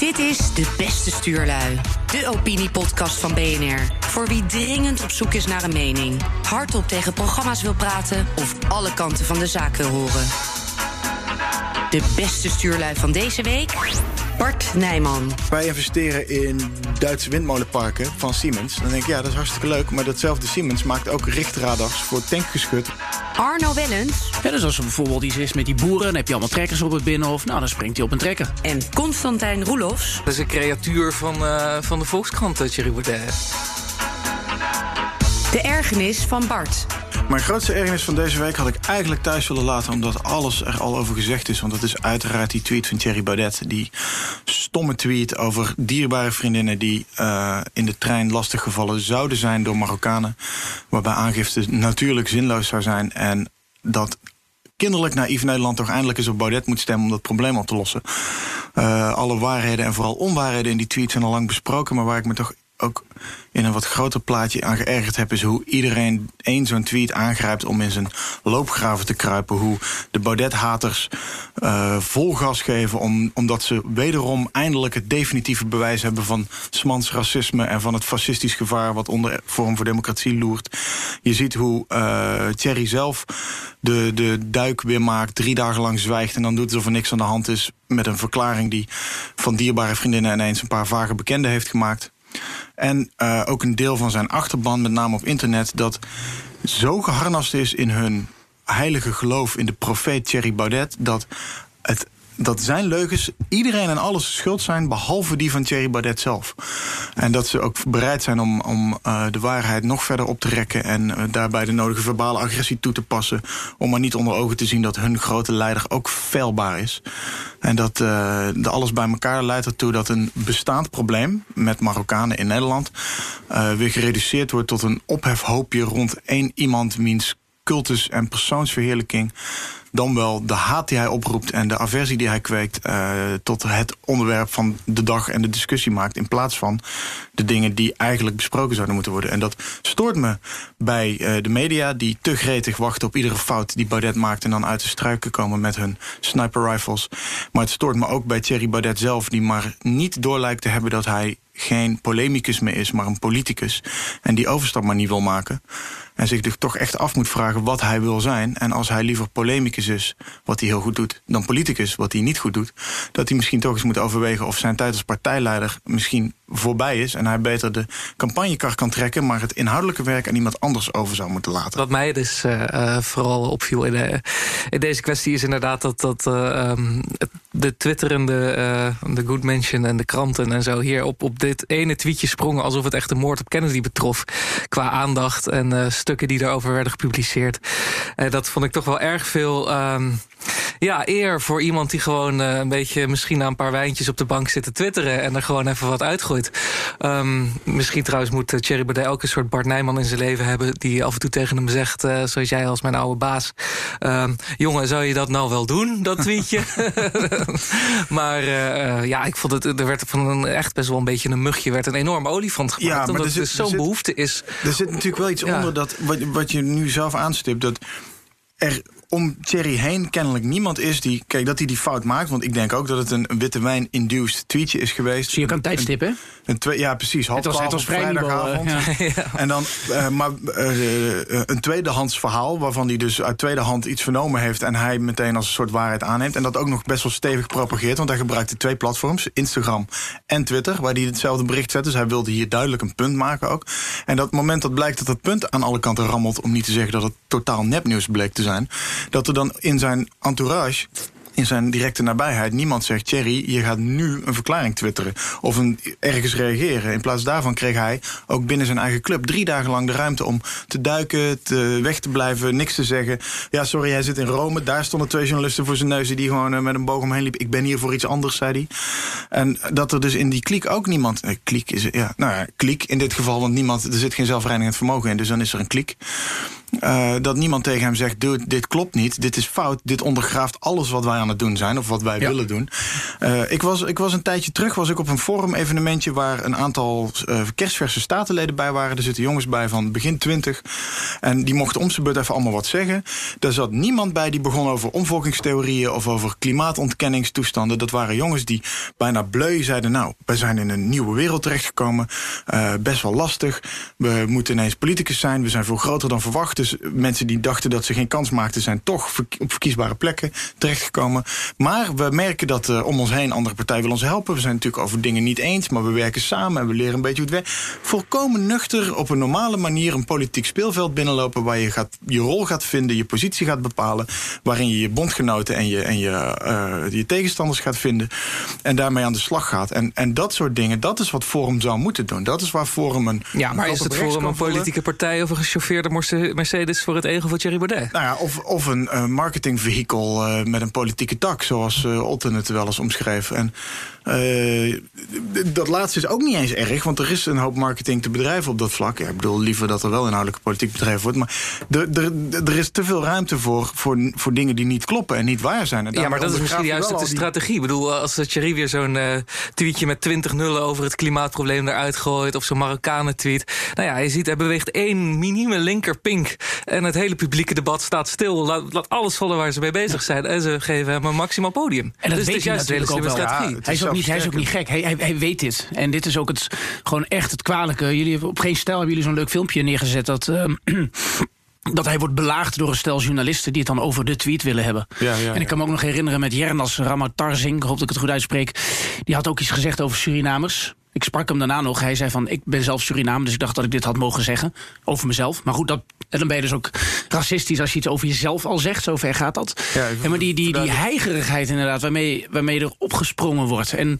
Dit is De Beste Stuurlui, de opiniepodcast van BNR. Voor wie dringend op zoek is naar een mening, hardop tegen programma's wil praten of alle kanten van de zaak wil horen. De beste stuurlui van deze week? Bart Nijman. Wij investeren in Duitse windmolenparken van Siemens. Dan denk ik, ja, dat is hartstikke leuk. Maar datzelfde Siemens maakt ook richtradars voor tankgeschut. Arno Wellens. Ja, dus als er bijvoorbeeld iets is met die boeren... dan heb je allemaal trekkers op het binnenhof. Nou, dan springt hij op een trekker. En Constantijn Roelofs. Dat is een creatuur van, uh, van de Volkskrant, Thierry Baudet. De ergernis van Bart. Mijn grootste ergernis van deze week had ik eigenlijk thuis willen laten... omdat alles er al over gezegd is. Want dat is uiteraard die tweet van Thierry Baudet. Die stomme tweet over dierbare vriendinnen... die uh, in de trein lastiggevallen zouden zijn door Marokkanen. Waarbij aangifte natuurlijk zinloos zou zijn. En dat kinderlijk naïef Nederland toch eindelijk eens op Baudet moet stemmen... om dat probleem op te lossen. Uh, alle waarheden en vooral onwaarheden in die tweet zijn al lang besproken... maar waar ik me toch ook in een wat groter plaatje aan geërgerd heb... is hoe iedereen één zo'n tweet aangrijpt om in zijn loopgraven te kruipen. Hoe de Baudet-haters uh, vol gas geven... Om, omdat ze wederom eindelijk het definitieve bewijs hebben... van Smans racisme en van het fascistisch gevaar... wat onder Forum voor Democratie loert. Je ziet hoe uh, Thierry zelf de, de duik weer maakt... drie dagen lang zwijgt en dan doet alsof er niks aan de hand is... met een verklaring die van dierbare vriendinnen... ineens een paar vage bekenden heeft gemaakt... En uh, ook een deel van zijn achterban, met name op internet... dat zo geharnast is in hun heilige geloof in de profeet Thierry Baudet... dat dat zijn leugens iedereen en alles schuld zijn... behalve die van Thierry Baudet zelf. En dat ze ook bereid zijn om, om uh, de waarheid nog verder op te rekken... en uh, daarbij de nodige verbale agressie toe te passen... om maar niet onder ogen te zien dat hun grote leider ook feilbaar is. En dat uh, de alles bij elkaar leidt ertoe dat een bestaand probleem... met Marokkanen in Nederland weer gereduceerd wordt... tot een ophefhoopje rond één iemand... wiens cultus en persoonsverheerlijking dan wel de haat die hij oproept en de aversie die hij kweekt uh, tot het onderwerp van de dag en de discussie maakt. In plaats van de dingen die eigenlijk besproken zouden moeten worden. En dat stoort me bij uh, de media die te gretig wachten op iedere fout die Baudet maakt en dan uit de struiken komen met hun sniper rifles. Maar het stoort me ook bij Thierry Baudet zelf, die maar niet door lijkt te hebben dat hij geen polemicus meer is, maar een politicus. En die overstap maar niet wil maken. En zich dus toch echt af moet vragen wat hij wil zijn. En als hij liever polemicus is, wat hij heel goed doet, dan politicus, wat hij niet goed doet, dat hij misschien toch eens moet overwegen of zijn tijd als partijleider misschien voorbij is. En hij beter de campagnekar kan trekken, maar het inhoudelijke werk aan iemand anders over zou moeten laten. Wat mij dus uh, uh, vooral opviel in, de, in, deze kwestie is inderdaad dat, dat uh, um, de twitterende, de Good Mention en de kranten en zo hier op, op dit ene tweetje sprongen alsof het echt de moord op Kennedy betrof. Qua aandacht en stukken die daarover werden gepubliceerd. dat vond ik toch wel erg veel. Um, ja, eer voor iemand die gewoon uh, een beetje misschien na een paar wijntjes op de bank zit te twitteren en er gewoon even wat uitgooit. Um, misschien trouwens moet uh, Thierry Baudet een soort Bart Nijman in zijn leven hebben die af en toe tegen hem zegt, uh, zoals jij als mijn oude baas. Um, jongen, zou je dat nou wel doen, dat tweetje? maar ja, ik vond het, er werd van een echt best wel een beetje een mugje, werd een enorm olifant gemaakt. Ja, omdat er dus zo'n behoefte is. Er zit natuurlijk wel iets ja. onder dat, wat, wat je nu zelf aanstipt, dat er om Thierry heen kennelijk niemand is die... Kijk, dat hij die fout maakt, want ik denk ook dat het een witte wijn-induced tweetje is geweest. Zie je kan tijdstip, hè? Een twee, ja, precies. Half het was, het was vrijdagavond. Uh, ja. En dan, uh, maar uh, een tweedehands verhaal... waarvan hij dus uit tweede hand iets vernomen heeft... en hij meteen als een soort waarheid aanneemt. En dat ook nog best wel stevig propageert... want hij gebruikte twee platforms, Instagram en Twitter... waar hij hetzelfde bericht zet. Dus hij wilde hier duidelijk een punt maken ook. En dat moment dat blijkt dat dat punt aan alle kanten rammelt... om niet te zeggen dat het totaal nepnieuws bleek te zijn... dat er dan in zijn entourage in zijn directe nabijheid niemand zegt... Thierry, je gaat nu een verklaring twitteren of een, ergens reageren. In plaats daarvan kreeg hij ook binnen zijn eigen club... drie dagen lang de ruimte om te duiken, te, weg te blijven, niks te zeggen. Ja, sorry, hij zit in Rome. Daar stonden twee journalisten voor zijn neus... die gewoon uh, met een boog omheen liep. Ik ben hier voor iets anders, zei hij. En dat er dus in die kliek ook niemand... Eh, kliek is, ja, nou ja, kliek in dit geval, want niemand, er zit geen zelfreinigend vermogen in. Dus dan is er een kliek. Uh, dat niemand tegen hem zegt: Dude, dit klopt niet, dit is fout, dit ondergraaft alles wat wij aan het doen zijn of wat wij willen doen. Uh, ik, was, ik was een tijdje terug was ik op een forum-evenementje waar een aantal uh, kerstverse statenleden bij waren. Er zitten jongens bij van begin twintig. En die mochten om zijn beurt even allemaal wat zeggen. Daar zat niemand bij die begon over omvolkingstheorieën of over klimaatontkenningstoestanden. Dat waren jongens die bijna bleu zeiden: Nou, wij zijn in een nieuwe wereld terechtgekomen. best wel lastig. We moeten ineens politicus zijn. We zijn veel groter dan verwacht. Dus mensen die dachten dat ze geen kans maakten, zijn toch op verkiesbare plekken terechtgekomen. Maar we merken dat uh, om ons heen andere partijen willen ons helpen. We zijn natuurlijk over dingen niet eens, maar we werken samen en we leren een beetje hoe het werkt. Volkomen nuchter op een normale manier een politiek speelveld binnenlopen waar je gaat, je rol gaat vinden, je positie gaat bepalen, waarin je je bondgenoten en je, en je, uh, je tegenstanders gaat vinden en daarmee aan de slag gaat. En, en dat soort dingen, dat is wat Forum zou moeten doen. Dat is waar Forum een. Ja, maar is het Forum een politieke partij of een gechauffeerde Mercedes voor het ego van Thierry Baudet. Nou ja, of, of een uh, marketingvehikel uh, met een politieke tak, zoals uh, Otten het wel eens omschreef. En dat laatste is ook niet eens erg, want er is een hoop marketing te bedrijven op dat vlak. Ja, ik bedoel liever dat er wel inhoudelijke politiek bedrijven wordt. Maar er is te veel ruimte voor, voor, voor dingen die niet kloppen en niet waar zijn. ja, maar dat is misschien juist de strategie. Ik bedoel, als Thierry weer zo'n uh, tweetje met 20 nullen over het klimaatprobleem eruit gooit, of zo'n Marokkanen tweet. Nou ja, je ziet, hij beweegt één minieme linkerpink. En het hele publieke debat staat stil. Laat, laat alles vallen waar ze mee bezig zijn. En ze geven hem een maximaal podium. En dat dus weet het is juist natuurlijk ook wel. Hij is ook niet, hij is ook niet gek. Hij, hij, hij, weet dit. En dit is ook het, gewoon echt het kwalijke. Jullie hebben op geen stijl hebben jullie zo'n leuk filmpje neergezet dat. Uh, dat hij wordt belaagd door een stel journalisten... die het dan over de tweet willen hebben. Ja, ja, en ik kan me ook nog herinneren met Jernas Ramatarzing... ik hoop dat ik het goed uitspreek... die had ook iets gezegd over Surinamers. Ik sprak hem daarna nog. Hij zei van, ik ben zelf Suriname, dus ik dacht dat ik dit had mogen zeggen. Over mezelf. Maar goed, dat, dan ben je dus ook racistisch als je iets over jezelf al zegt. Zover gaat dat. Ja, maar die, die, die heigerigheid inderdaad, waarmee, waarmee er opgesprongen wordt. En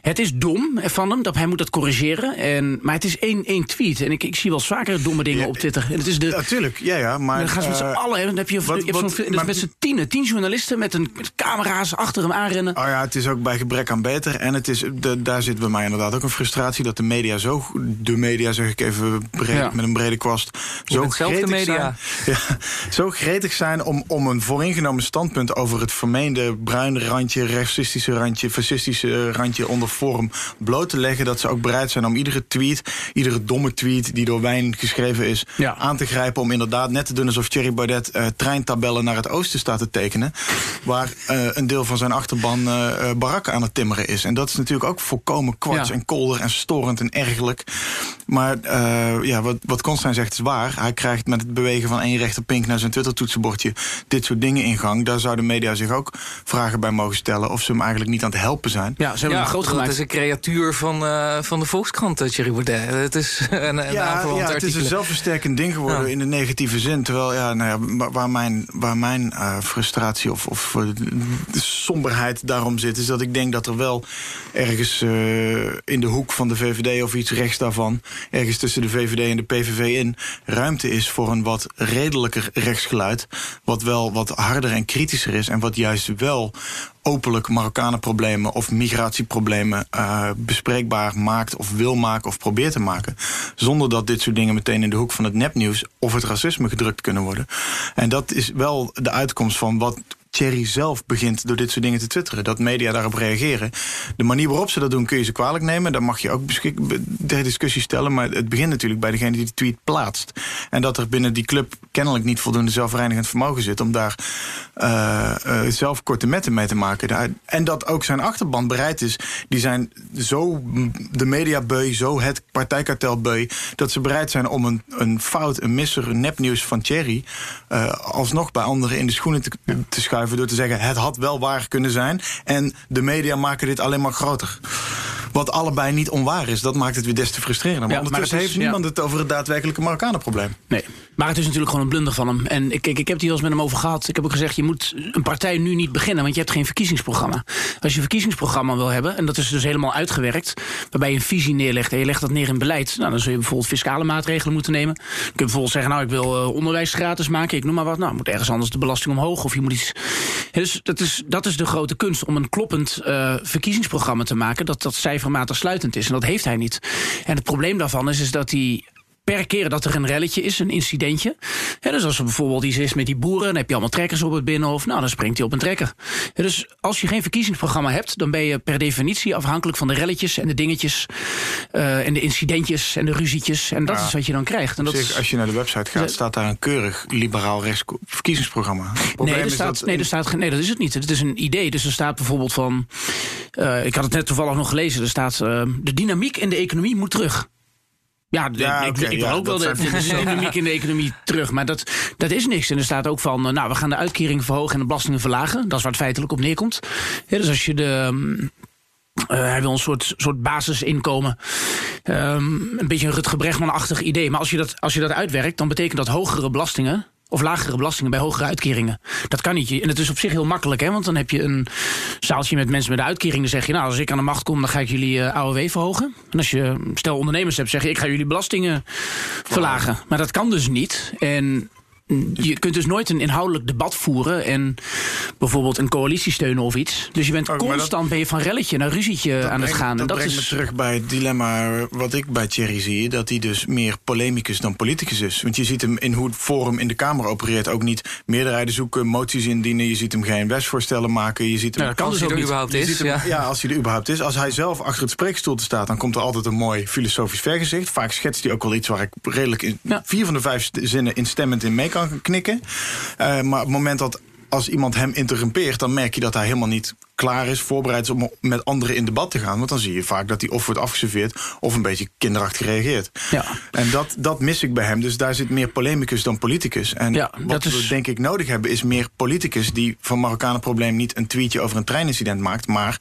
het is dom van hem, dat hij moet dat corrigeren. En, maar het is één, één tweet. En ik, ik zie wel vaker domme dingen op Twitter. En het is de, Natuurlijk, ja, ja. Maar, dan gaan ze met z'n uh, allen, dan heb je, wat, je hebt wat, maar, met z'n tienen, tien journalisten met, een, met camera's achter hem aanrennen. Oh ja, het is ook bij gebrek aan beter. En het is, de, daar zit bij mij inderdaad ook een frustratie dat de media zo, de media zeg ik even breed, met een brede kwast, zo gretig, media. Zijn, ja, zo gretig zijn om, om een vooringenomen standpunt over het vermeende bruine randje, racistische randje, fascistische randje onder vorm bloot te leggen. Dat ze ook bereid zijn om iedere tweet, iedere domme tweet die door Wijn geschreven is, aan te grijpen om inderdaad net te doen alsof Thierry Baudet uh, treintabellen naar het oosten staat te tekenen. Waar uh, een deel van zijn achterban uh, barak aan het timmeren is. En dat is natuurlijk ook volkomen kwarts en kolder en storend en ergerlijk. Maar uh, ja, wat, wat Constijn zegt is waar. Hij krijgt met het bewegen van één rechterpink naar zijn Twitter-toetsenbordje dit soort dingen in gang. Daar zouden media zich ook vragen bij mogen stellen of ze hem eigenlijk niet aan het helpen zijn. Ja, ze hebben ja, groot gemaakt. Het is een creatuur van, uh, van de Volkskrant, eh, Thierry Baudet. Het is een, een ja, ja, het is een zelfversterkend ding geworden ja. in de negatieve zin. Terwijl, ja, nou ja, waar mijn, waar mijn uh, frustratie of, of de somberheid daarom zit, is dat ik denk dat er wel ergens in de hoek van de VVD of iets rechts daarvan, ergens tussen de VVD en de PVV in, ruimte is voor een wat redelijker rechtsgeluid. Wat wel wat harder en kritischer is en wat juist wel openlijk Marokkanenproblemen of migratieproblemen uh, bespreekbaar maakt of wil maken of probeert te maken. Zonder dat dit soort dingen meteen in de hoek van het nepnieuws of het racisme gedrukt kunnen worden. En dat is wel de uitkomst van wat Thierry zelf begint door dit soort dingen te twitteren. Dat media daarop reageren. De manier waarop ze dat doen kun je ze kwalijk nemen. Daar mag je ook ter discussie stellen. Maar het begint natuurlijk bij degene die de tweet plaatst. En dat er binnen die club kennelijk niet voldoende zelfreinigend vermogen zit... om daar uh, uh, zelf korte metten mee te maken. En dat ook zijn achterban bereid is. Die zijn zo de mediabeu, zo het partijkartelbeu... dat ze bereid zijn om een, een fout, een misser, een nepnieuws van Thierry... Uh, alsnog bij anderen in de schoenen te, te schuiven door te zeggen: het had wel waar kunnen zijn. En de media maken dit alleen maar groter. Wat allebei niet onwaar is. Dat maakt het weer des te frustrerender. Maar ja, ondertussen maar heeft niemand het over het daadwerkelijke Marokkanenprobleem. Nee, maar het is natuurlijk gewoon een blunder van hem. En ik, ik, ik heb het hier eens met hem over gehad. Ik heb ook gezegd, je moet een partij nu niet beginnen... want je hebt geen verkiezingsprogramma. Als je een verkiezingsprogramma wil hebben... en dat is dus helemaal uitgewerkt... waarbij je een visie neerlegt en je legt dat neer in beleid... Nou, dan zul je bijvoorbeeld fiscale maatregelen moeten nemen. Je kunt bijvoorbeeld zeggen, nou, ik wil uh, onderwijs gratis maken. Ik noem maar wat. Nou, moet ergens anders de belasting omhoog... of je moet iets... Dus dat is, dat is de grote kunst om een kloppend uh, verkiezingsprogramma te maken... dat dat cijfermatig sluitend is. En dat heeft hij niet. En het probleem daarvan is, is dat hij per keer dat er een relletje is, een incidentje. dus als er bijvoorbeeld iets is met die boeren, dan heb je allemaal trekkers op het binnenhof. Nou, dan springt hij op een trekker. dus als je geen verkiezingsprogramma hebt, dan ben je per definitie afhankelijk van de relletjes en de dingetjes. Uh, en de incidentjes en de ruzietjes. En dat is wat je dan krijgt. En dat als je naar de website gaat, staat daar een keurig liberaal rechts verkiezingsprogramma. Nee, er staat, dat, nee, er staat, nee, dat is het niet. Het is een idee. Dus er staat bijvoorbeeld van. Uh, ik had het net toevallig nog gelezen. Er staat. Uh, de dynamiek in de economie moet terug. Ja, ja ik, ik, wil ook wel de, dynamiek in de economie terug. Maar dat, dat is niks. En er staat ook van, nou, we gaan de uitkeringen verhogen en de belastingen verlagen. Dat is waar het feitelijk op neerkomt. dus als je de... Uh, hij wil een soort, soort basisinkomen. Um, een beetje een Rutger Bregman-achtig idee. Maar als je, dat, als je dat uitwerkt, dan betekent dat hogere belastingen of lagere belastingen bij hogere uitkeringen. Dat kan niet. En het is op zich heel makkelijk, hè? want dan heb je een zaaltje met mensen met de uitkeringen. Dan zeg je, nou, als ik aan de macht kom, dan ga ik jullie uh, AOW verhogen. En als je stel ondernemers hebt, zeg je, ik ga jullie belastingen verlagen. Maar dat kan dus niet. En je kunt dus nooit een inhoudelijk debat voeren en bijvoorbeeld een coalitie steunen of iets. Dus je bent constant ben je van relletje naar ruzietje aan het gaan. Dat, en dat brengt is... me terug bij het dilemma wat ik bij Thierry zie, dat hij dus meer polemicus dan politicus is. Want je ziet hem in hoe het Forum in de Kamer opereert ook niet meerderheden zoeken, moties indienen. Je ziet hem geen wetsvoorstellen maken. Je ziet hem, ja, als hij er überhaupt is. ja. ja. als hij er überhaupt is. Als hij zelf achter het spreekstoel staat, dan komt er altijd een mooi filosofisch vergezicht. Vaak schetst hij ook wel iets waar ik redelijk in vier van de vijf zinnen instemmend in mee kan knikken. Uh, maar op het moment dat als iemand hem interrumpeert, dan merk je dat hij helemaal niet klaar is, voorbereid is om met anderen in debat te gaan. Want dan zie je vaak dat hij of wordt afgeserveerd of een beetje kinderachtig reageert. Ja. En dat, dat mis ik bij hem. Dus daar zit meer polemicus dan politicus. En ja, wat we denk ik nodig hebben, is meer politicus die van Marokkanen probleem niet een tweetje over een treinincident maakt, maar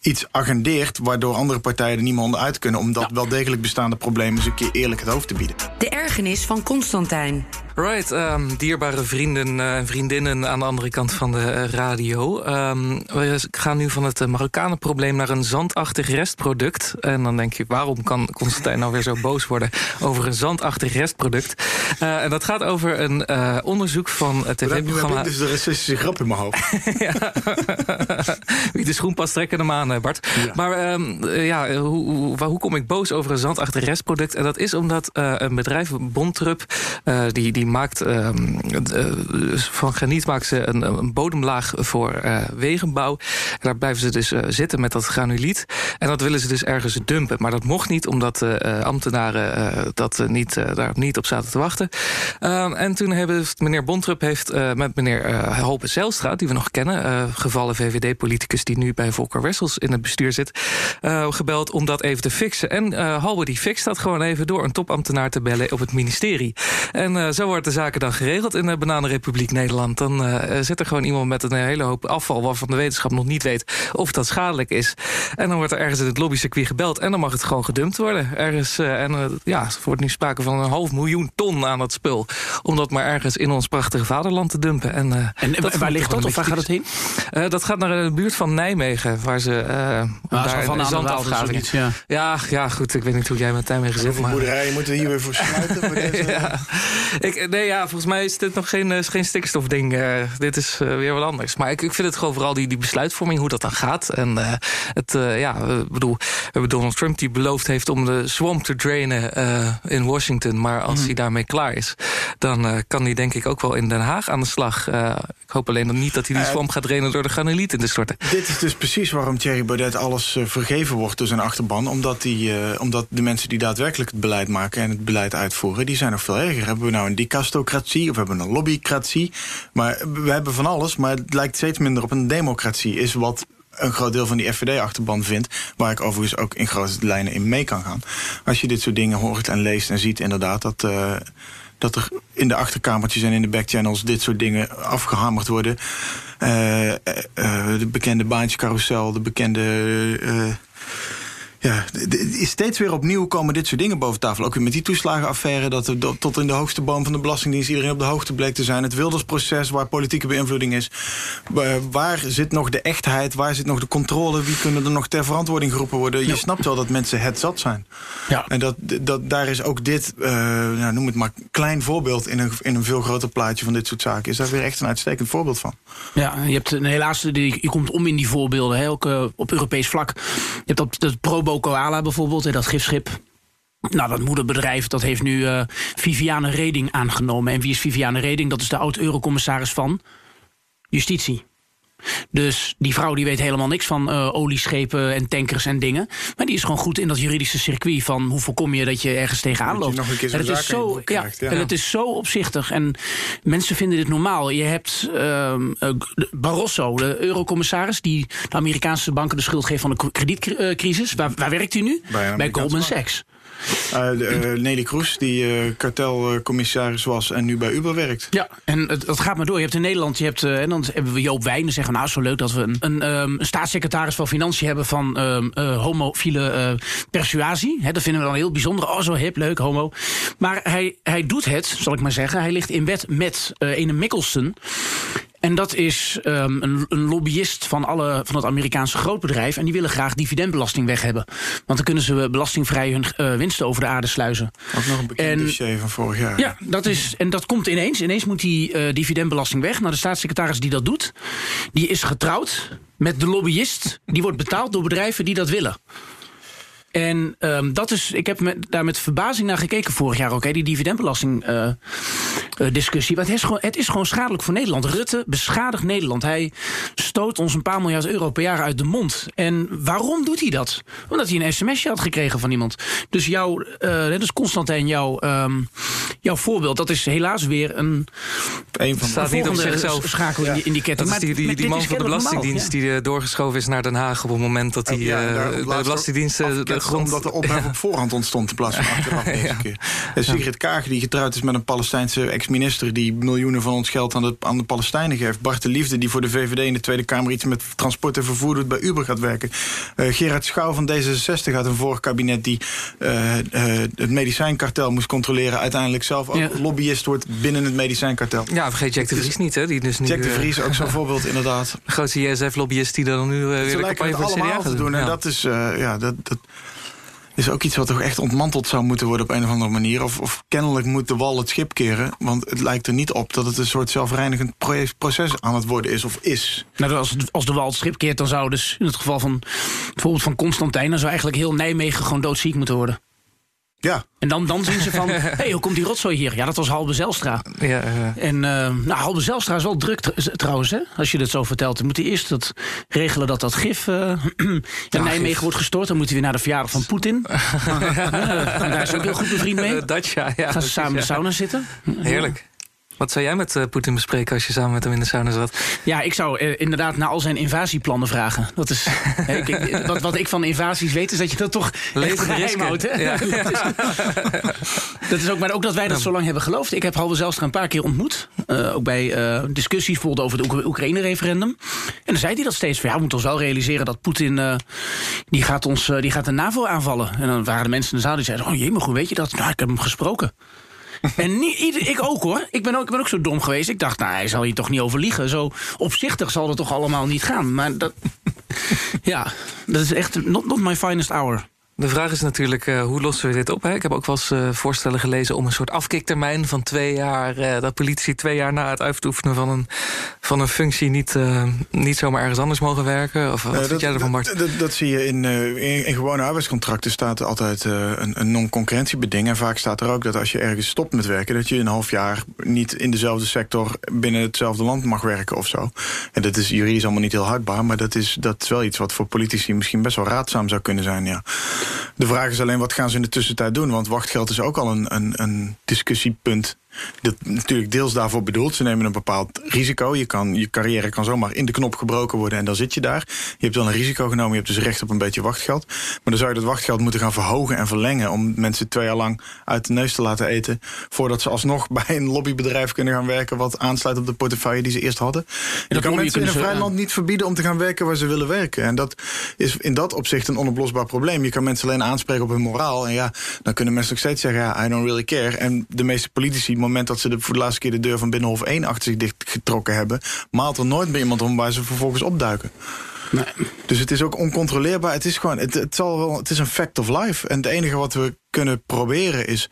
iets agendeert waardoor andere partijen er niet meer onderuit kunnen om dat wel degelijk bestaande probleem eens een keer eerlijk het hoofd te bieden. De ergernis van Constantijn. Right, um, dierbare vrienden eh, en vriendinnen aan de andere kant van de eh, radio. Um, we gaan nu van het uh, Marokkanenprobleem naar een zandachtig restproduct. En dan denk je, waarom kan Constantijn nou weer zo boos worden over een zandachtig restproduct? Uh, en dat gaat over een onderzoek van het tv-programma... Dit is de racistische grap in mijn hoofd. Wie de schoen past, trekken hem aan, Bart. Maar um, ja, hoe, hoe, hoe, kom ik boos over een zandachtig restproduct? En dat is omdat een bedrijf, Bondtrup, die, die die maakt uh, van graniet ze een, bodemlaag voor uh, wegenbouw. En daar blijven ze dus uh, zitten met dat granuliet. En dat willen ze dus ergens dumpen. Maar dat mocht niet, omdat ambtenaren dat niet, daar niet op zaten te wachten. Ehm, en toen hebben meneer Bontrup heeft met meneer Holpe Zijlstra, die we nog kennen, gevallen VVD-politicus die nu bij Volker Wessels in het bestuur zit, gebeld om dat even te fixen. En Halbe die fixt dat gewoon even door een topambtenaar te bellen op het ministerie. En zo worden de zaken dan geregeld in de Bananenrepubliek Nederland. Dan uh, zit er gewoon iemand met een hele hoop afval... waarvan de wetenschap nog niet weet of dat schadelijk is. En dan wordt er ergens in het lobbycircuit gebeld... en dan mag het gewoon gedumpt worden. Ergens, uh, en uh, ja, er wordt nu sprake van een half miljoen ton aan dat spul... om dat maar ergens in ons prachtige vaderland te dumpen. En, en waar ligt dat of waar gaat het heen? dat gaat naar de buurt van Nijmegen, waar ze uh, daar van zand afgaven. Ja. ja. Ja, goed, ik weet niet hoe jij met Nijmegen zit. Maar... boerderijen moeten hier weer voor sluiten. voor deze... ja. ik, nee, ja, volgens mij is dit nog geen, uh, geen stikstofding. Uh, dit is uh, weer wat anders. Maar ik, ik vind het gewoon vooral die, die besluitvorming, hoe dat dan gaat. En het, ja, we, bedoel, we hebben Donald Trump die beloofd heeft om de swamp te drainen in Washington. Maar als mm. hij daarmee klaar is, dan kan hij denk ik ook wel in Den Haag aan de slag. ik hoop alleen nog niet dat hij die swamp gaat drainen door de granulieten te storten. Dit is dus precies waarom Thierry Baudet alles vergeven wordt door zijn achterban. Omdat, die, omdat de mensen die daadwerkelijk het beleid maken en het beleid uitvoeren, die zijn nog veel erger. Hebben we nou een dicastocratie? of we hebben een lobbycratie. Maar we hebben van alles, maar het lijkt steeds minder op een democratie. Is wat een groot deel van die FVD-achterban vindt. Waar ik overigens ook in grote lijnen in mee kan gaan. Als je dit soort dingen hoort en leest en ziet, inderdaad, dat. Uh, dat er in de achterkamertjes en in de backchannels dit soort dingen afgehamerd worden. Uh, uh, de bekende baantjescarousel, de bekende ja, steeds weer opnieuw komen dit soort dingen boven tafel. Ook weer met die toeslagenaffaire, dat er tot in de hoogste boom van de Belastingdienst iedereen op de hoogte bleek te zijn. Het Wildersproces, waar politieke beïnvloeding is. Waar zit nog de echtheid? Waar zit nog de controle? Wie kunnen er nog ter verantwoording geroepen worden? Je snapt wel dat mensen het zat zijn. Ja. En dat, dat, daar is ook dit, uh, nou, noem het maar, klein voorbeeld in een, in een veel groter plaatje van dit soort zaken. Is daar weer echt een uitstekend voorbeeld van. Ja, je hebt een helaas, je komt om in die voorbeelden, hè, ook uh, op Europees vlak. Je hebt dat, dat pro Koala bijvoorbeeld, dat gifschip. Nou, dat moederbedrijf dat heeft nu uh, Viviane Reding aangenomen. En wie is Viviane Reding? Dat is de oud-eurocommissaris van Justitie. Dus die vrouw die weet helemaal niks van uh, olieschepen en tankers en dingen. Maar die is gewoon goed in dat juridische circuit van hoe voorkom je dat je ergens tegenaan loopt. en het is zo, ja, En het is zo opzichtig. En mensen vinden dit normaal. Je hebt uh, Barroso, de eurocommissaris, die de Amerikaanse banken de schuld geeft van de kredietcrisis. Waar, waar werkt hij nu? Bij, Bij Goldman Sachs. Uh, uh, Nelly Kroes, die uh, kartelcommissaris was en nu bij Uber werkt. Ja, en het, dat gaat maar door. Je hebt in Nederland, je hebt, en dan hebben we Joop Wijnen zeggen... nou, zo leuk dat we een, een, een staatssecretaris van Financiën hebben... van um, homofiele persuasie. He, dat vinden we dan heel bijzonder. Oh, zo hip, leuk, homo. Maar hij, hij doet het, zal ik maar zeggen. Hij ligt in bed met Ene Mickelson. En dat is um, een, een, lobbyist van, alle, van het Amerikaanse grootbedrijf. En die willen graag dividendbelasting weg hebben. Want dan kunnen ze belastingvrij hun uh, winsten over de aarde sluizen. Ook nog een bekend dossier van vorig jaar. Ja, dat is, en dat komt ineens. Ineens moet die uh, dividendbelasting weg. Nou, de staatssecretaris die dat doet, die is getrouwd met de lobbyist. Die wordt betaald door bedrijven die dat willen. En um, dat is, ik heb met, daar met verbazing naar gekeken vorig jaar ook, hè, die dividendbelasting uh, discussie. Want het is, gewoon, het is gewoon schadelijk voor Nederland. Rutte beschadigt Nederland. Hij stoot ons een paar miljard euro per jaar uit de mond. En waarom doet hij dat? Omdat hij een sms'je had gekregen van iemand. Dus jouw, uh, dus Constantijn, jouw, um, jouw voorbeeld, dat is helaas weer een. Een van staat niet op zichzelf. Schakel in, die, in die ketting. Dat is die, die, die, die man van de Belastingdienst normaal, ja. die doorgeschoven is naar Den Haag op het moment dat hij ja, uh, de Belastingdienst grond... Omdat de ophef op voorhand ontstond in plaats van achteraf deze keer. En Sigrid Kaag, die getrouwd is met een Palestijnse ex-minister... die miljoenen van ons geld aan de, aan de Palestijnen geeft. Bart de Liefde, die voor de VVD in de Tweede Kamer... iets met transport en vervoer doet, bij Uber gaat werken. Uh, Gerard Schouw van D66 uit een vorig kabinet... die uh, uh, het medicijnkartel moest controleren... uiteindelijk zelf ook ja. lobbyist wordt binnen het medicijnkartel. Ja, vergeet Jack de Vries niet, hè? Die dus nu, Jack de Vries, ook zo'n voorbeeld, inderdaad. De grootste JSF-lobbyist die dan nu weer de campagne CDA gaat doen. Ja. En dat is, ja, dat... dat is ook iets wat toch echt ontmanteld zou moeten worden op een of andere manier. Of, of, kennelijk moet de wal het schip keren. Want het lijkt er niet op dat het een soort zelfreinigend proces aan het worden is of is. Nou, als, als de wal het schip keert, dan zou dus in het geval van bijvoorbeeld van Constantijn... dan zou eigenlijk heel Nijmegen gewoon doodziek moeten worden. Ja. En dan, dan zien ze van, hé, hey, hoe komt die rotzooi hier? Ja, dat was Halbe Zelstra. Ja. En uh, nou, Halbe Zelstra is wel druk trouwens, hè, als je dat zo vertelt. Dan moet hij eerst dat regelen dat dat gif uh, in ja, Nijmegen gif. wordt gestort. Dan moet hij weer naar de verjaardag van Poetin. daar is ook heel goed bevriend mee. Dat ja, ja. Gaan ze samen in de sauna zitten. Heerlijk. Wat zou jij met uh, Poetin bespreken als je samen met hem in de sauna zat? Ja, ik zou uh, inderdaad naar al zijn invasieplannen vragen. Dat is, ik, ik, wat, wat, ik van invasies weet, is dat je dat toch geheim houdt. Hè? Ja. dat, is, dat is ook, maar ook dat wij dat zo lang hebben geloofd. Ik heb Halve Zelstra een paar keer ontmoet. Uh, ook bij discussies bijvoorbeeld over het Oek Oekraïne-referendum. En dan zei hij dat steeds van, ja, we moeten ons wel realiseren dat Poetin, die, gaat ons, die gaat de NAVO aanvallen. En dan waren de mensen in de zaal die zeiden, oh jee, maar hoe weet je dat? Nou, ik heb hem gesproken. En niet, ik ook hoor. Ik ben ook, ik ben ook zo dom geweest. Ik dacht, nou, hij zal hier toch niet over liegen. Zo opzichtig zal het toch allemaal niet gaan. Maar dat. ja, dat is echt not, not my finest hour. De vraag is natuurlijk, uh, hoe lossen we dit op? Hè? Ik heb ook wel eens uh, voorstellen gelezen om een soort afkiktermijn van twee jaar... Uh, dat politici twee jaar na het uitoefenen van een, van een functie... niet, niet zomaar ergens anders mogen werken? Of wat vind dat, jij ervan, Bart? Dat, dat, zie je in, in, in, gewone arbeidscontracten staat altijd een, een non-concurrentiebeding. En vaak staat er ook dat als je ergens stopt met werken... dat je een half jaar niet in dezelfde sector binnen hetzelfde land mag werken of zo. En dat is juridisch allemaal niet heel hardbaar... maar dat is, dat is wel iets wat voor politici misschien best wel raadzaam zou kunnen zijn, ja. De vraag is alleen, wat gaan ze in de tussentijd doen? Want wachtgeld is ook al een, een, een discussiepunt dat natuurlijk deels daarvoor bedoeld. Ze nemen een bepaald risico. Je, kan, je carrière kan zomaar in de knop gebroken worden en dan zit je daar. Je hebt wel een risico genomen, je hebt dus recht op een beetje wachtgeld. Maar dan zou je dat wachtgeld moeten gaan verhogen en verlengen... om mensen twee jaar lang uit de neus te laten eten... voordat ze alsnog bij een lobbybedrijf kunnen gaan werken... wat aansluit op de portefeuille die ze eerst hadden. En je kan mensen in een vrij land niet verbieden om te gaan werken waar ze willen werken. En dat is in dat opzicht een onoplosbaar probleem. Je kan mensen alleen aanspreken op hun moraal. En ja, dan kunnen mensen nog steeds zeggen, ja, I don't really care. En de meeste politici moment dat ze de, voor de laatste keer de deur van Binnenhof 1 achter zich dichtgetrokken hebben, maalt er nooit meer iemand om waar ze vervolgens opduiken. Nee. Dus het is ook oncontroleerbaar. Het is gewoon, het, het, zal wel, het is een fact of life. En het enige wat we kunnen proberen is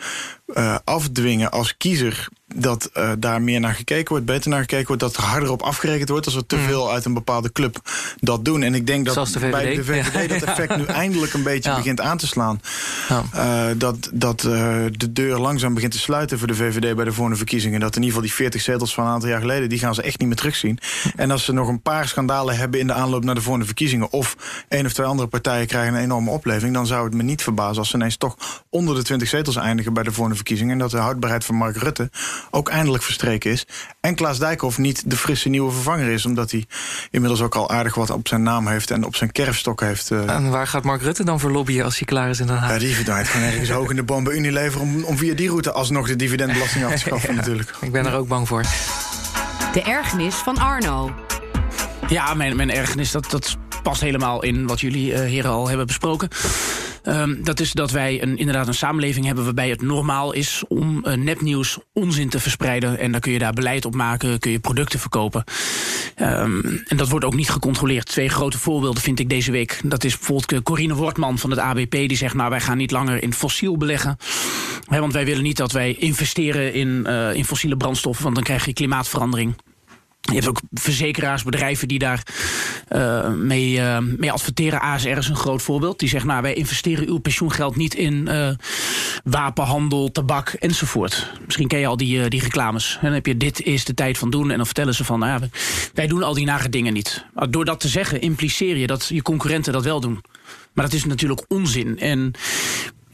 uh, afdwingen als kiezer dat uh, daar meer naar gekeken wordt, beter naar gekeken wordt, dat er harder op afgerekend wordt als er te mm. veel uit een bepaalde club dat doen. En ik denk dat de bij de VVD dat effect nu eindelijk een beetje begint aan te slaan. Ja. Uh, dat dat uh, de deur langzaam begint te sluiten voor de VVD bij de volgende verkiezingen. Dat in ieder geval die 40 zetels van een aantal jaar geleden, die gaan ze echt niet meer terugzien. En als ze nog een paar schandalen hebben in de aanloop naar de volgende verkiezingen, of één of twee andere partijen krijgen een enorme opleving, dan zou het me niet verbazen als ze ineens toch onder de 20 zetels eindigen bij de volgende verkiezingen. En dat de houdbaarheid van Mark Rutte ook eindelijk verstreken is. En Klaas Dijkhoff niet de frisse nieuwe vervanger is, omdat hij inmiddels ook al aardig wat op zijn naam heeft en op zijn kerfstok heeft. Uh... En waar gaat Mark Rutte dan voor lobbyen als hij klaar is in Den Haag? Ja, die verdwijnt gewoon ergens hoog in de boom bij Unilever om, om via die route alsnog de dividendbelasting af te schaffen natuurlijk. Ik ben er ook bang voor. De ergernis van Arno. Ja, mijn, mijn ergernis, dat, dat past helemaal in wat jullie uh, heren al hebben besproken. Um, dat is dat wij een, inderdaad een samenleving hebben waarbij het normaal is om uh, nepnieuws, onzin te verspreiden. En dan kun je daar beleid op maken, kun je producten verkopen. Um, en dat wordt ook niet gecontroleerd. Twee grote voorbeelden vind ik deze week. Dat is bijvoorbeeld eh, Corine Wortman van het ABP, die zegt: Nou, wij gaan niet langer in fossiel beleggen. want wij willen niet dat wij investeren in, uh, in fossiele brandstoffen, want dan krijg je klimaatverandering. Je hebt ook verzekeraarsbedrijven die daar uh, mee, uh, mee adverteren. ASR is een groot voorbeeld. Die zegt, nou, wij investeren uw pensioengeld niet in uh, wapenhandel, tabak enzovoort. Misschien ken je al die, die reclames. Dan heb je, dit is de tijd van doen. En dan vertellen ze van, nou, wij doen al die nare dingen niet. Door dat te zeggen, impliceer je dat je concurrenten dat wel doen. Maar dat is natuurlijk onzin. En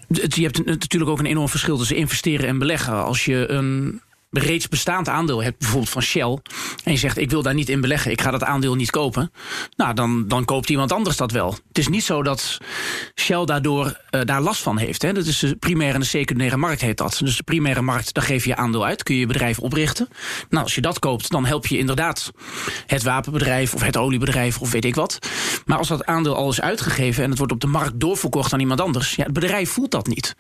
je hebt natuurlijk ook een enorm verschil tussen investeren en beleggen. Als je een reeds bestaand aandeel hebt, bijvoorbeeld van Shell, en je zegt ik wil daar niet in beleggen, ik ga dat aandeel niet kopen, nou dan, dan koopt iemand anders dat wel. Het is niet zo dat Shell daardoor uh, daar last van heeft. Hè. Dat is de primaire en de secundaire markt heet dat. Dus de primaire markt, daar geef je je aandeel uit, kun je je bedrijf oprichten. Nou, als je dat koopt, dan help je inderdaad het wapenbedrijf of het oliebedrijf of weet ik wat. Maar als dat aandeel al is uitgegeven en het wordt op de markt doorverkocht aan iemand anders, ja, het bedrijf voelt dat niet.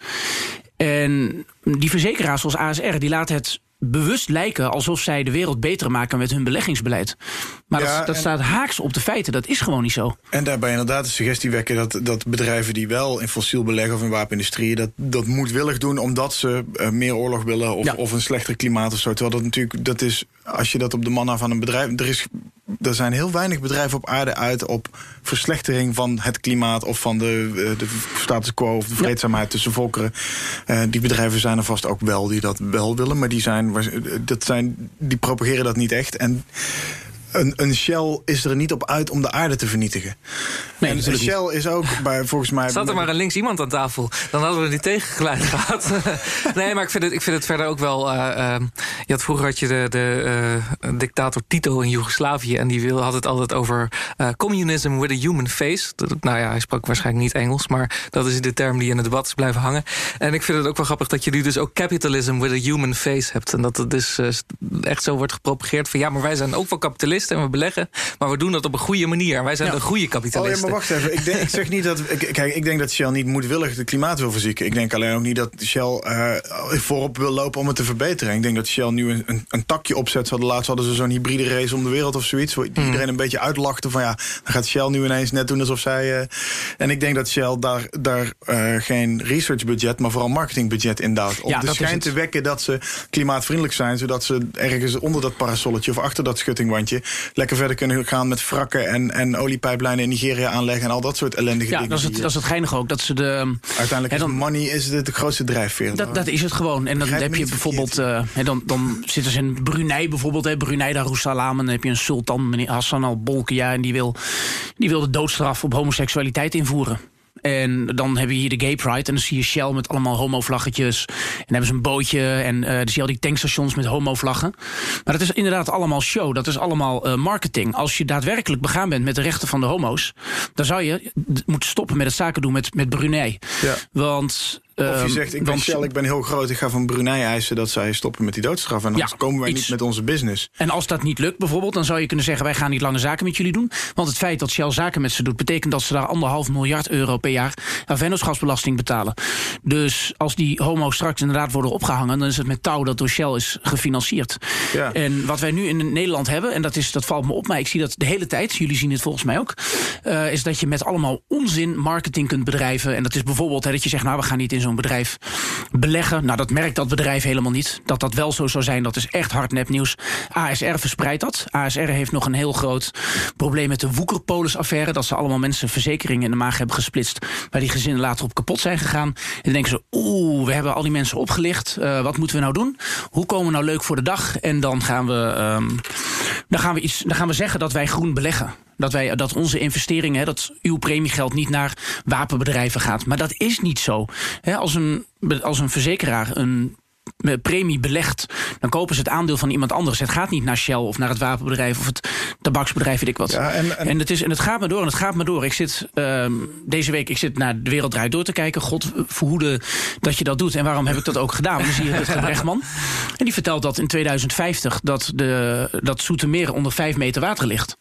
En die verzekeraars zoals ASR, die laten het bewust lijken alsof zij de wereld beter maken met hun beleggingsbeleid. Maar dat, dat staat haaks op de feiten. Dat is gewoon niet zo. En daarbij inderdaad de suggestie wekken dat, dat bedrijven die wel in fossiel beleggen of in wapenindustrie, dat, dat moedwillig doen omdat ze uh, meer oorlog willen of, of een slechter klimaat of zo. Terwijl dat natuurlijk, dat is, als je dat op de man af van een bedrijf. Er, is, er zijn heel weinig bedrijven op aarde uit op verslechtering van het klimaat of van de, uh, de status quo of de vreedzaamheid tussen volkeren. Uh, die bedrijven zijn er vast ook wel die dat wel willen, maar die zijn, dat zijn, die propageren dat niet echt. En een, een, Shell is er niet op uit om de aarde te vernietigen. Nee, en een Shell is ook bij, volgens mij... Zat er maar een links iemand aan tafel, dan hadden we die tegengeleid gehad. nee, maar ik vind, het, ik vind het verder ook wel... Uh, uh, je had, vroeger had je de, de uh, dictator Tito in Joegoslavië... en die wil, had het altijd over communism with a human face. Dat, nou ja, hij sprak waarschijnlijk niet Engels... maar dat is de term die in het debat is blijven hangen. En ik vind het ook wel grappig dat je nu dus ook capitalism with a human face hebt. En dat het dus echt zo wordt gepropageerd van... ja, maar wij zijn ook wel kapitalisten en we beleggen. Maar we doen dat op een goede manier. Wij zijn de goede kapitalisten. Oh ja, maar wacht even. Ik, denk, ik zeg niet dat. Ik, kijk, ik denk dat Shell niet moedwillig het klimaat wil verzieken. Ik denk alleen ook niet dat Shell uh, voorop wil lopen om het te verbeteren. Ik denk dat Shell nu een, een, een takje opzet. Zo, laatst hadden ze zo'n hybride race om de wereld of zoiets. Waar mm. iedereen een beetje uitlachte van ja, dan gaat Shell nu ineens net doen alsof zij. Uh, en ik denk dat Shell daar, daar uh, geen researchbudget, maar vooral marketingbudget in duwt. Om ja, de schijn te wekken dat ze klimaatvriendelijk zijn, zodat ze ergens onder dat parasolletje of achter dat schuttingwandje lekker verder kunnen gaan met wrakken en, en oliepijplijnen in Nigeria aanleggen en al dat soort ellendige ja, dingen. Dat is, het, dat is het geinige ook. Dat ze de, Uiteindelijk is money is het de grootste drijfveer. Dat, dat is het gewoon. En dan heb je bijvoorbeeld, uh, dan, dan zitten ze in Brunei bijvoorbeeld, hè, Brunei Darussalam, en dan heb je een sultan, meneer Hassan al-Bolkiah, en die wil, die wil de doodstraf op homoseksualiteit invoeren. En dan hebben we hier de Gay Pride. En dan zie je Shell met allemaal homo-vlaggetjes. En dan hebben ze een bootje. En uh, dan zie je al die tankstations met homo-vlaggen. Maar dat is inderdaad allemaal show. Dat is allemaal uh, marketing. Als je daadwerkelijk begaan bent met de rechten van de homo's... dan zou je moeten stoppen met het zaken doen met, met Brunei. Ja. Want of je ehm, zegt, ik ben Shell, ik ben heel groot, ik ga van Brunei eisen dat zij stoppen met die doodstraf. En dan komen wij niet met onze business. En als dat niet lukt bijvoorbeeld, dan zou je kunnen zeggen... wij gaan niet langer zaken met jullie doen. Want het feit dat Shell zaken met ze doet... betekent dat ze daar anderhalf miljard euro per jaar... aan vennootschapsbelasting betalen. Dus als die homo's straks inderdaad worden opgehangen... dan is het met touw dat door Shell is gefinancierd. Ja. En wat wij nu in Nederland hebben, en dat, is, dat valt me op... maar ik zie dat de hele tijd, jullie zien het volgens mij ook... Uh, is dat je met allemaal onzin marketing kunt bedrijven. En dat is bijvoorbeeld hè, dat je zegt... nou, we gaan niet in zo'n bedrijf beleggen. Nou, dat merkt dat bedrijf helemaal niet. Dat dat wel zo zou zijn, dat is echt hard nepnieuws. ASR verspreidt dat. ASR heeft nog een heel groot probleem met de Woekerpolis-affaire. Dat ze allemaal mensen verzekeringen in de maag hebben gesplitst. Waar die gezinnen later op kapot zijn gegaan. En dan denken ze, oeh, we hebben al die mensen opgelicht. Uh, wat moeten we nou doen? Hoe komen we nou leuk voor de dag? En dan gaan we, um, dan gaan we, iets, dan gaan we zeggen dat wij groen beleggen. Dat, wij, dat onze investeringen, dat uw premiegeld niet naar wapenbedrijven gaat. Maar dat is niet zo. als, een, als een verzekeraar een premie belegt, dan kopen ze het aandeel van iemand anders. Het gaat niet naar Shell of naar het wapenbedrijf of het tabaksbedrijf, weet ik wat. Ja, en, en... het is, en het gaat maar door en het gaat maar door. Ik zit uh, deze week ik zit naar de wereld draait door te kijken. God verhoede dat je dat doet. En waarom heb ik dat ook gedaan? Dan zie je het Brechtman. En die vertelt dat in 2050 dat, de, dat Zoetermeer onder 5 meter water ligt.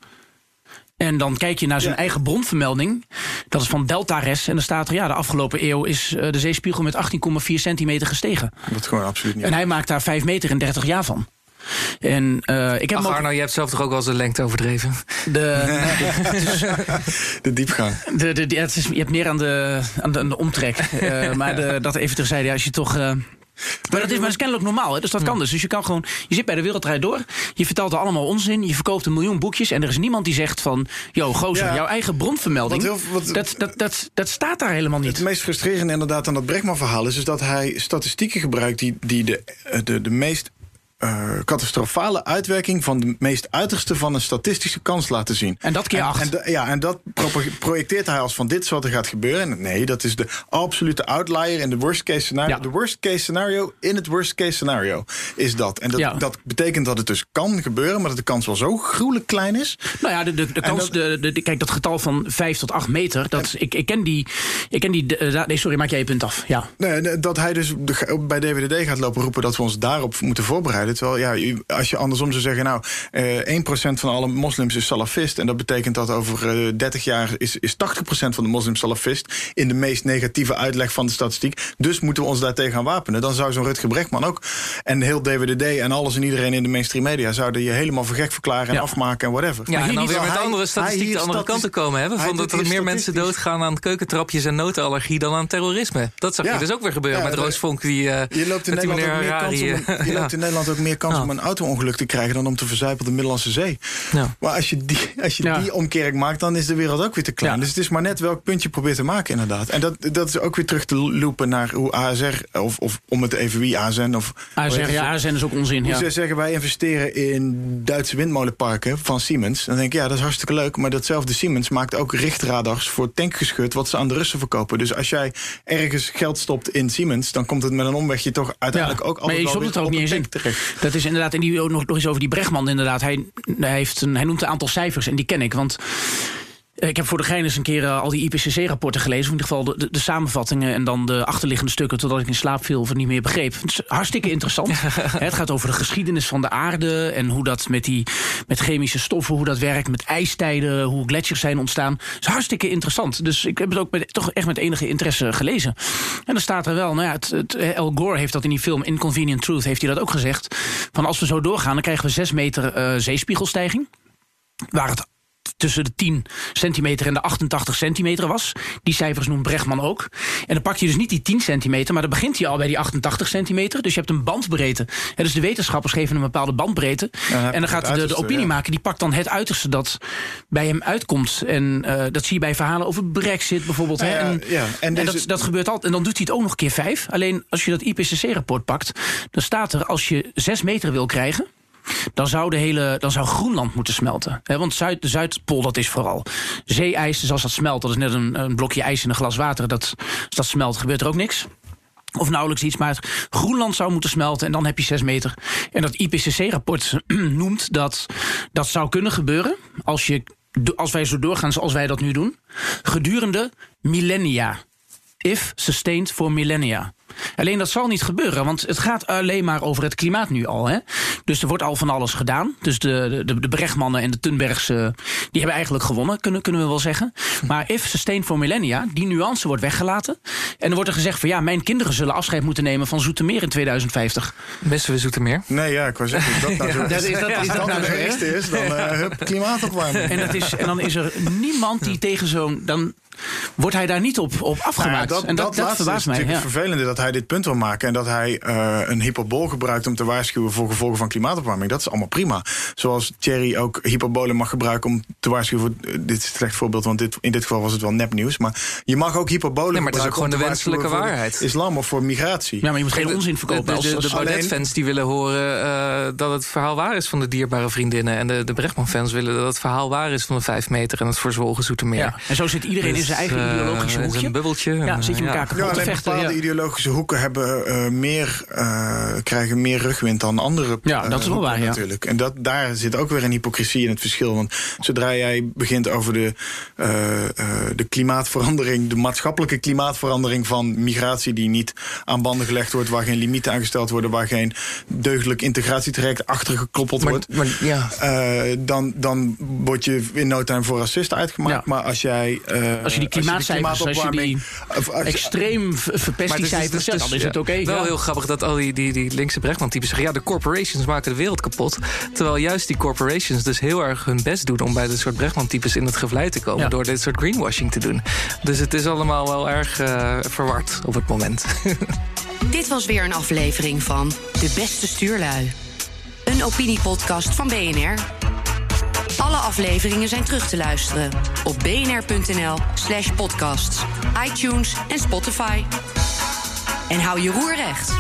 En dan kijk je naar zijn eigen bronvermelding. Dat is van Deltares. En dan staat er, ja, de afgelopen eeuw is eh, de zeespiegel met 18,4 centimeter gestegen. Dat is gewoon absoluut niet. En hij maakt daar 5 meter in 30 jaar van. En, uh, ik heb Ach, Arno, je hebt zelf toch ook wel eens de lengte overdreven? De, de diepgang. De, de, de, het is, je hebt meer aan de, aan de, aan de omtrek. uh, maar de, dat even terzijde, als je toch... Uh, maar dat is, maar dat kennelijk normaal, hè? dus dat kan dus. Dus je kan gewoon, je zit bij de wereldrijd door, je vertelt er allemaal onzin, je verkoopt een miljoen boekjes en er is niemand die zegt van, yo, gozer, jouw eigen bronvermelding, wat, dat, dat, dat, dat staat daar helemaal niet. Het meest frustrerende inderdaad aan dat Bregman-verhaal is, is dat hij statistieken gebruikt die, die de, de, de meest catastrofale uitwerking van de meest uiterste van een statistische kans laten zien. En dat keer acht. En, ja, en dat projecteert hij als van dit is wat er gaat gebeuren. nee, dat is de absolute outlier in de worst case scenario. De worst case scenario in het worst case scenario is dat. En dat, dat betekent dat het dus kan gebeuren, maar dat de kans wel zo gruwelijk klein is. Nou ja, de, de, de kans, de, de, kijk, dat getal van 5 tot 8 meter, dat, ik, ik ken die. Ik ken die nee, sorry, maak jij je punt af. Ja. Nee, dat hij dus bij DWDD gaat lopen roepen dat we ons daarop moeten voorbereiden. Terwijl, ja, als je andersom zou zeggen, nou, uh, eh, 1% van alle moslims is salafist. En dat betekent dat over uh, eh, 30 jaar is, is 80% van de moslims salafist. In de meest negatieve uitleg van de statistiek. Dus moeten we ons daartegen gaan wapenen. Dan zou zo'n Rutger Brechtman ook. En heel DWDD en alles en iedereen in de mainstream media zouden je helemaal voor gek verklaren en afmaken en whatever. Ja, en dan weer met andere statistieken de andere kant te komen hebben. Van dat er meer mensen doodgaan aan keukentrapjes en notenallergie dan aan terrorisme. Dat zag je dus ook weer gebeuren met Roos Vonk. Die, uh, je loopt in Nederland ook je loopt in Nederland ook meer kans om een auto-ongeluk te krijgen dan om te verzuipen op de Middellandse Zee. Ja. Maar als je, die, als je die omkering maakt, dan is de wereld ook weer te klein. Dus het is maar net welk punt je probeert te maken, inderdaad. En dat, dat is ook weer terug te loopen naar hoe ASR, of, of om het even wie ASN of. ASR, ja, ASN is ook onzin. Hoe ze zeggen wij investeren in Duitse windmolenparken van Siemens. Dan denk ik, ja, dat is hartstikke leuk. Maar datzelfde Siemens maakt ook richtradars voor tankgeschut, wat ze aan de Russen verkopen. Dus als jij ergens geld stopt in Siemens, dan komt het met een omwegje toch uiteindelijk ook altijd maar je het ook niet eens terecht. Dat is inderdaad, en die nog, nog eens over die Bregman inderdaad. Hij, hij, heeft een, hij noemt een aantal cijfers en die ken ik. Want ik heb voor de gein eens een keer uh, al die IPCC-rapporten gelezen. in ieder geval de, de, samenvattingen en dan de achterliggende stukken... totdat ik in slaap viel of het niet meer begreep. Het is hartstikke interessant. het gaat over de geschiedenis van de aarde... en hoe dat met, die, met chemische stoffen, hoe dat werkt... met ijstijden, hoe gletsjers zijn ontstaan. Het is hartstikke interessant. Dus ik heb het ook met, toch echt met enige interesse gelezen. En dan staat er wel... Nou ja, het, het, Al Gore heeft dat in die film Inconvenient Truth... heeft hij dat ook gezegd. Van als we zo doorgaan, dan krijgen we 6 meter uh, zeespiegelstijging waar het tussen de 10 centimeter en de 88 centimeter was. Die cijfers noemt Brechtman ook. En dan pak je dus niet die 10 centimeter, maar dan begint hij al bij die 88 centimeter. Dus je hebt een bandbreedte. En dus de wetenschappers geven een bepaalde bandbreedte. en dan gaat de, de opiniemaker, die pakt dan het uiterste dat bij hem uitkomt. En uh, dat zie je bij verhalen over Brexit bijvoorbeeld. hè? En, ja, en, en dat, dat gebeurt altijd. En dan doet hij het ook nog keer 5. Alleen als je dat IPCC-rapport pakt, dan staat er als je 6 meter wil krijgen dan zou, de hele, dan zou Groenland moeten smelten. want Zuid, de Zuidpool, dat is vooral zeeijs. Dus als dat smelt, dat is net een, een blokje ijs in een glas water. Dat, als dat smelt, gebeurt er ook niks. Of nauwelijks iets, maar Groenland zou moeten smelten en dan heb je 6 meter. En dat IPCC-rapport noemt dat dat zou kunnen gebeuren als, je, als wij zo doorgaan zoals wij dat nu doen, gedurende millennia. If sustained for millennia. Alleen dat zal niet gebeuren, want het gaat alleen maar over het klimaat nu al. Hè? Dus er wordt al van alles gedaan. Dus de, de, de Brechtmannen en de Thunbergs, die hebben eigenlijk gewonnen, kunnen, kunnen we wel zeggen. Maar if sustained for millennia, die nuance wordt weggelaten. En dan wordt er gezegd van ja, mijn kinderen zullen afscheid moeten nemen van Zoetermeer in 2050. Missen we Zoetermeer? Nee, ja, ik wou zeggen, dat nou zo, dat is, dat, is dat nou de is, dan uh, hup, klimaatopwarming. En, dat is, en dan is er niemand die tegen zo'n... Dan wordt hij daar niet op, op afgemaakt. Nou en dat, dat, dat verbaast mij. Het vervelende dat hij dit punt wil maken en dat hij uh, een hyperbool gebruikt om te waarschuwen voor gevolgen van klimaatopwarming. Dat is allemaal prima. Zoals Thierry ook hyperbolen mag gebruiken om te waarschuwen voor. Dit is een slecht voorbeeld, want dit, in dit geval was het wel nepnieuws. Maar je mag ook hyperbolen nee, maar het is ook gewoon de wenselijke waarheid. Islam of voor migratie. Ja, maar je moet geen onzin verkopen. De, de, de, de Baudet-fans die willen horen uh, dat het verhaal waar is van de dierbare vriendinnen. En de, de Brechtman-fans willen dat het verhaal waar is van de vijf meter en het verzwolgen Zoetermeer. Ja. En zo zit iedereen in zijn eigen uh, ideologische hoekje. Een bubbeltje. Ja, zit je elkaar kapot te vechten. Bepaalde ideologische hoeken hebben, uh, meer, krijgen meer rugwind dan andere. Ja, dat is wel waar. Natuurlijk. En dat, daar zit ook weer een hypocrisie in het verschil. Want zodra jij begint over de, de klimaatverandering, de maatschappelijke klimaatverandering van migratie die niet aan banden gelegd wordt, waar geen limieten aangesteld worden, waar geen deugdelijk integratietraject achter gekloppeld wordt, maar, ja. uh, dan, dan word je in no time voor racist uitgemaakt. Ja. Maar als jij. Uh, als je die klimaatcijfers, als je die, extreem verpest die cijfers, dus, dan is het oké. Okay, wel heel grappig dat al die, die, die linkse Brechtman-types zeggen: ja, de corporations maken de wereld kapot. Terwijl juist die corporations dus heel erg hun best doen om bij dit soort Brechtman-types in het gevlei te komen. Door dit soort greenwashing te doen. Dus het is allemaal wel erg uh, verward op het moment. Dit was weer een aflevering van De Beste Stuurlui. Een opiniepodcast van BNR. Alle afleveringen zijn terug te luisteren op bnr.nl slash podcasts, iTunes en Spotify. En hou je roer recht.